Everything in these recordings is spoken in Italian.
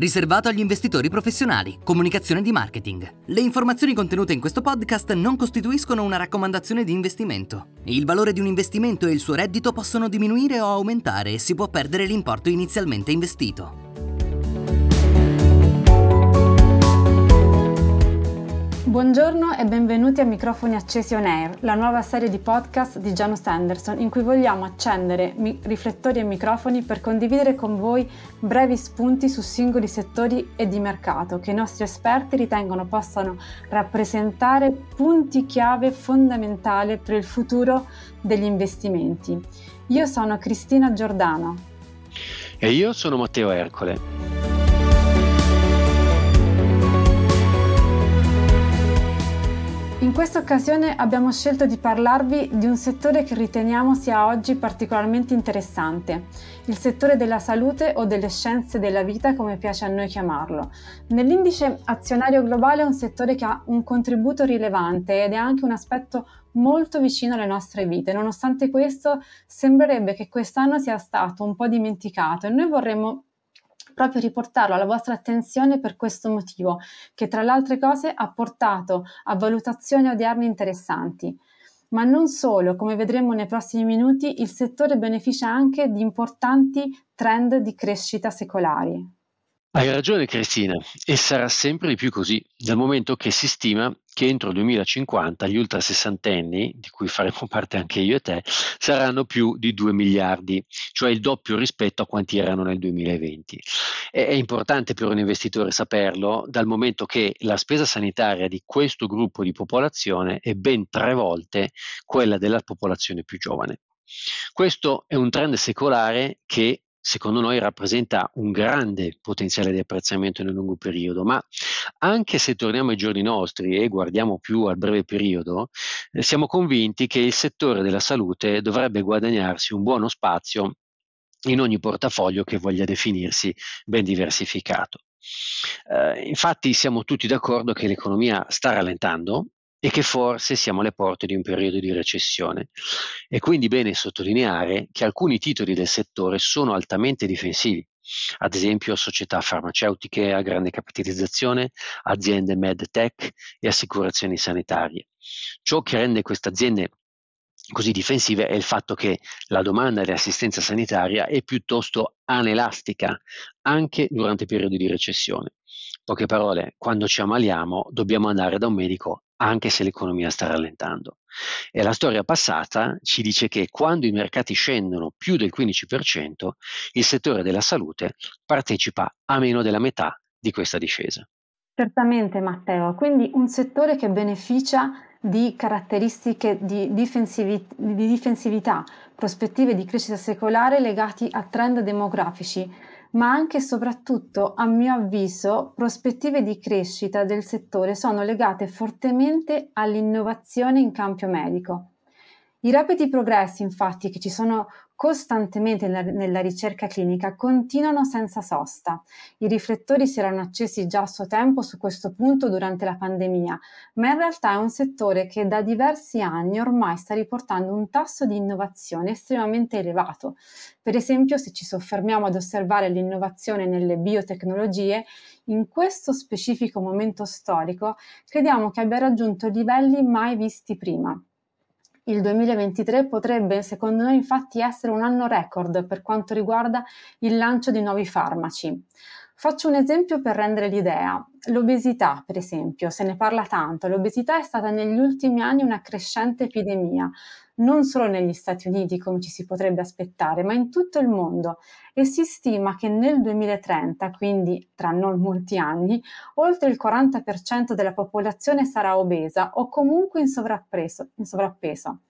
riservato agli investitori professionali, comunicazione di marketing. Le informazioni contenute in questo podcast non costituiscono una raccomandazione di investimento. Il valore di un investimento e il suo reddito possono diminuire o aumentare e si può perdere l'importo inizialmente investito. Buongiorno e benvenuti a Microfoni Accesi On Air, la nuova serie di podcast di Janus Anderson in cui vogliamo accendere mi- riflettori e microfoni per condividere con voi brevi spunti su singoli settori e di mercato che i nostri esperti ritengono possano rappresentare punti chiave fondamentali per il futuro degli investimenti. Io sono Cristina Giordano. E io sono Matteo Ercole. In questa occasione abbiamo scelto di parlarvi di un settore che riteniamo sia oggi particolarmente interessante, il settore della salute o delle scienze della vita come piace a noi chiamarlo. Nell'indice azionario globale è un settore che ha un contributo rilevante ed è anche un aspetto molto vicino alle nostre vite. Nonostante questo, sembrerebbe che quest'anno sia stato un po' dimenticato e noi vorremmo proprio riportarlo alla vostra attenzione per questo motivo, che tra le altre cose ha portato a valutazioni odierne interessanti. Ma non solo, come vedremo nei prossimi minuti, il settore beneficia anche di importanti trend di crescita secolari. Hai ragione Cristina, e sarà sempre di più così, dal momento che si stima che entro il 2050 gli ultra sessantenni, di cui faremo parte anche io e te, saranno più di 2 miliardi, cioè il doppio rispetto a quanti erano nel 2020. È, importante per un investitore saperlo, dal momento che la spesa sanitaria di questo gruppo di popolazione è ben tre volte quella della popolazione più giovane. Questo è un trend secolare che secondo noi rappresenta un grande potenziale di apprezzamento nel lungo periodo, ma anche se torniamo ai giorni nostri e guardiamo più al breve periodo, eh, siamo convinti che il settore della salute dovrebbe guadagnarsi un buono spazio in ogni portafoglio che voglia definirsi ben diversificato. Eh, infatti siamo tutti d'accordo che l'economia sta rallentando e che forse siamo alle porte di un periodo di recessione. È quindi bene sottolineare che alcuni titoli del settore sono altamente difensivi, ad esempio società farmaceutiche a grande capitalizzazione, aziende medtech e assicurazioni sanitarie. Ciò che rende queste aziende così difensive è il fatto che la domanda di assistenza sanitaria è piuttosto anelastica anche durante periodi di recessione. Poche parole, quando ci ammaliamo dobbiamo andare da un medico anche se l'economia sta rallentando. E la storia passata ci dice che quando i mercati scendono più del 15%, il settore della salute partecipa a meno della metà di questa discesa. Certamente Matteo, quindi un settore che beneficia di caratteristiche di, difensivi, di difensività, prospettive di crescita secolare legati a trend demografici ma anche e soprattutto, a mio avviso, prospettive di crescita del settore sono legate fortemente all'innovazione in campo medico. I rapidi progressi, infatti, che ci sono costantemente nella, ricerca clinica continuano senza sosta. I riflettori si erano accesi già a suo tempo su questo punto durante la pandemia, ma in realtà è un settore che da diversi anni ormai sta riportando un tasso di innovazione estremamente elevato. Per esempio, se ci soffermiamo ad osservare l'innovazione nelle biotecnologie, in questo specifico momento storico crediamo che abbia raggiunto livelli mai visti prima. Il 2023 potrebbe, secondo noi, infatti essere un anno record per quanto riguarda il lancio di nuovi farmaci. Faccio un esempio per rendere l'idea. L'obesità, per esempio, se ne parla tanto. L'obesità è stata negli ultimi anni una crescente epidemia, non solo negli Stati Uniti, come ci si potrebbe aspettare, ma in tutto il mondo. E si stima che nel 2030, quindi tra non molti anni, oltre il 40% della popolazione sarà obesa o comunque in, in sovrappeso.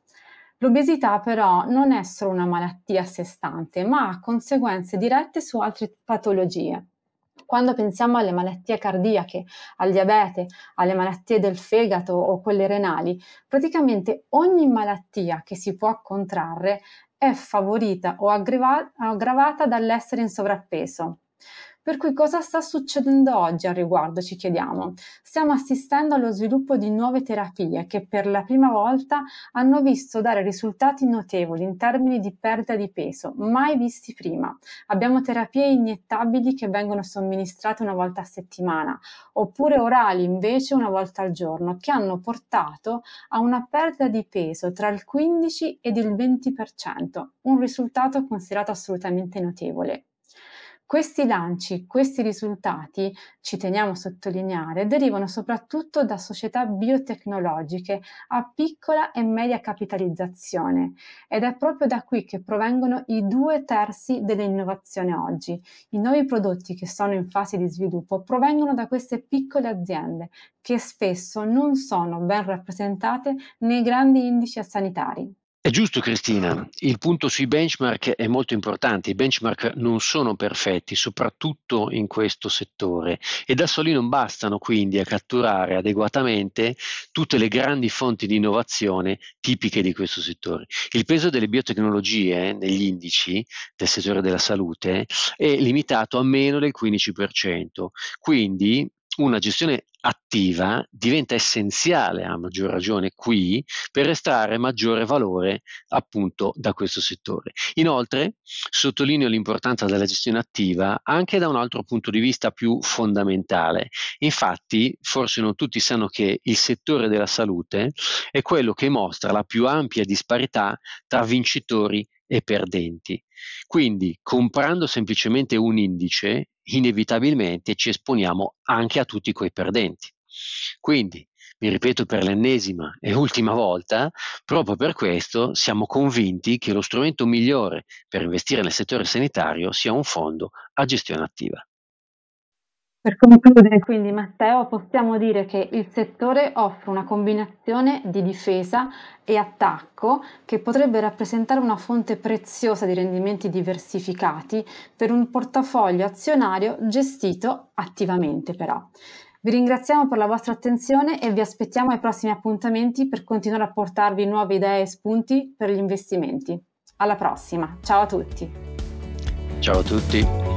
L'obesità però non è solo una malattia a sé stante, ma ha conseguenze dirette su altre patologie. Quando pensiamo alle malattie cardiache, al diabete, alle malattie del fegato o quelle renali, praticamente ogni malattia che si può contrarre è favorita o aggrava- aggravata dall'essere in sovrappeso. Per cui cosa sta succedendo oggi al riguardo, ci chiediamo. Stiamo assistendo allo sviluppo di nuove terapie che per la prima volta hanno visto dare risultati notevoli in termini di perdita di peso, mai visti prima. Abbiamo terapie iniettabili che vengono somministrate una volta a settimana, oppure orali invece una volta al giorno, che hanno portato a una perdita di peso tra il 15 ed il 20%, un risultato considerato assolutamente notevole. Questi lanci, questi risultati, ci teniamo a sottolineare, derivano soprattutto da società biotecnologiche a piccola e media capitalizzazione ed è proprio da qui che provengono i due terzi dell'innovazione oggi. I nuovi prodotti che sono in fase di sviluppo provengono da queste piccole aziende che spesso non sono ben rappresentate nei grandi indici sanitari. È giusto Cristina, il punto sui benchmark è molto importante, i benchmark non sono perfetti, soprattutto in questo settore. E da soli non bastano quindi a catturare adeguatamente tutte le grandi fonti di innovazione tipiche di questo settore. Il peso delle biotecnologie negli indici del settore della salute è limitato a meno del 15%, quindi una gestione attiva diventa essenziale a maggior ragione qui per estrarre maggiore valore appunto da questo settore. Inoltre sottolineo l'importanza della gestione attiva anche da un altro punto di vista più fondamentale. Infatti forse non tutti sanno che il settore della salute è quello che mostra la più ampia disparità tra vincitori e perdenti. Quindi comprando semplicemente un indice inevitabilmente ci esponiamo anche a tutti quei perdenti. Quindi, mi ripeto per l'ennesima e ultima volta, proprio per questo siamo convinti che lo strumento migliore per investire nel settore sanitario sia un fondo a gestione attiva. Per concludere quindi Matteo, possiamo dire che il settore offre una combinazione di difesa e attacco che potrebbe rappresentare una fonte preziosa di rendimenti diversificati per un portafoglio azionario gestito attivamente però. Vi ringraziamo per la vostra attenzione e vi aspettiamo ai prossimi appuntamenti per continuare a portarvi nuove idee e spunti per gli investimenti. Alla prossima, ciao a tutti. Ciao a tutti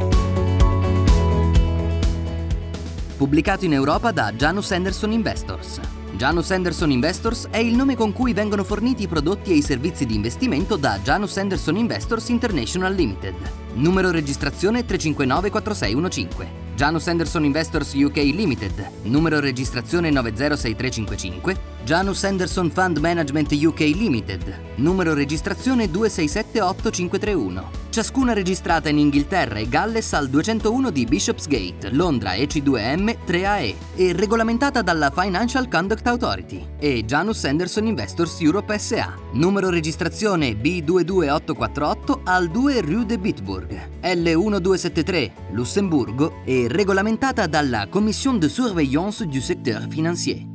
pubblicato in Europa da Janus Anderson Investors. Janus Anderson Investors è il nome con cui vengono forniti i prodotti e i servizi di investimento da Janus Anderson Investors International Limited. Numero registrazione 359 4615. Janus Anderson Investors UK Limited, numero registrazione 906355, Janus Anderson Fund Management UK Limited, numero registrazione 2678531. Ciascuna registrata in Inghilterra e Galles al 201 di Bishopsgate, Londra EC2M 3AE e regolamentata dalla Financial Conduct Authority e Janus Anderson Investors Europe SA, numero registrazione B22848 al 2 Rue de Bitburg, L1273, Lussemburgo e regolamentata dalla Commission de Surveillance du Secteur Financier.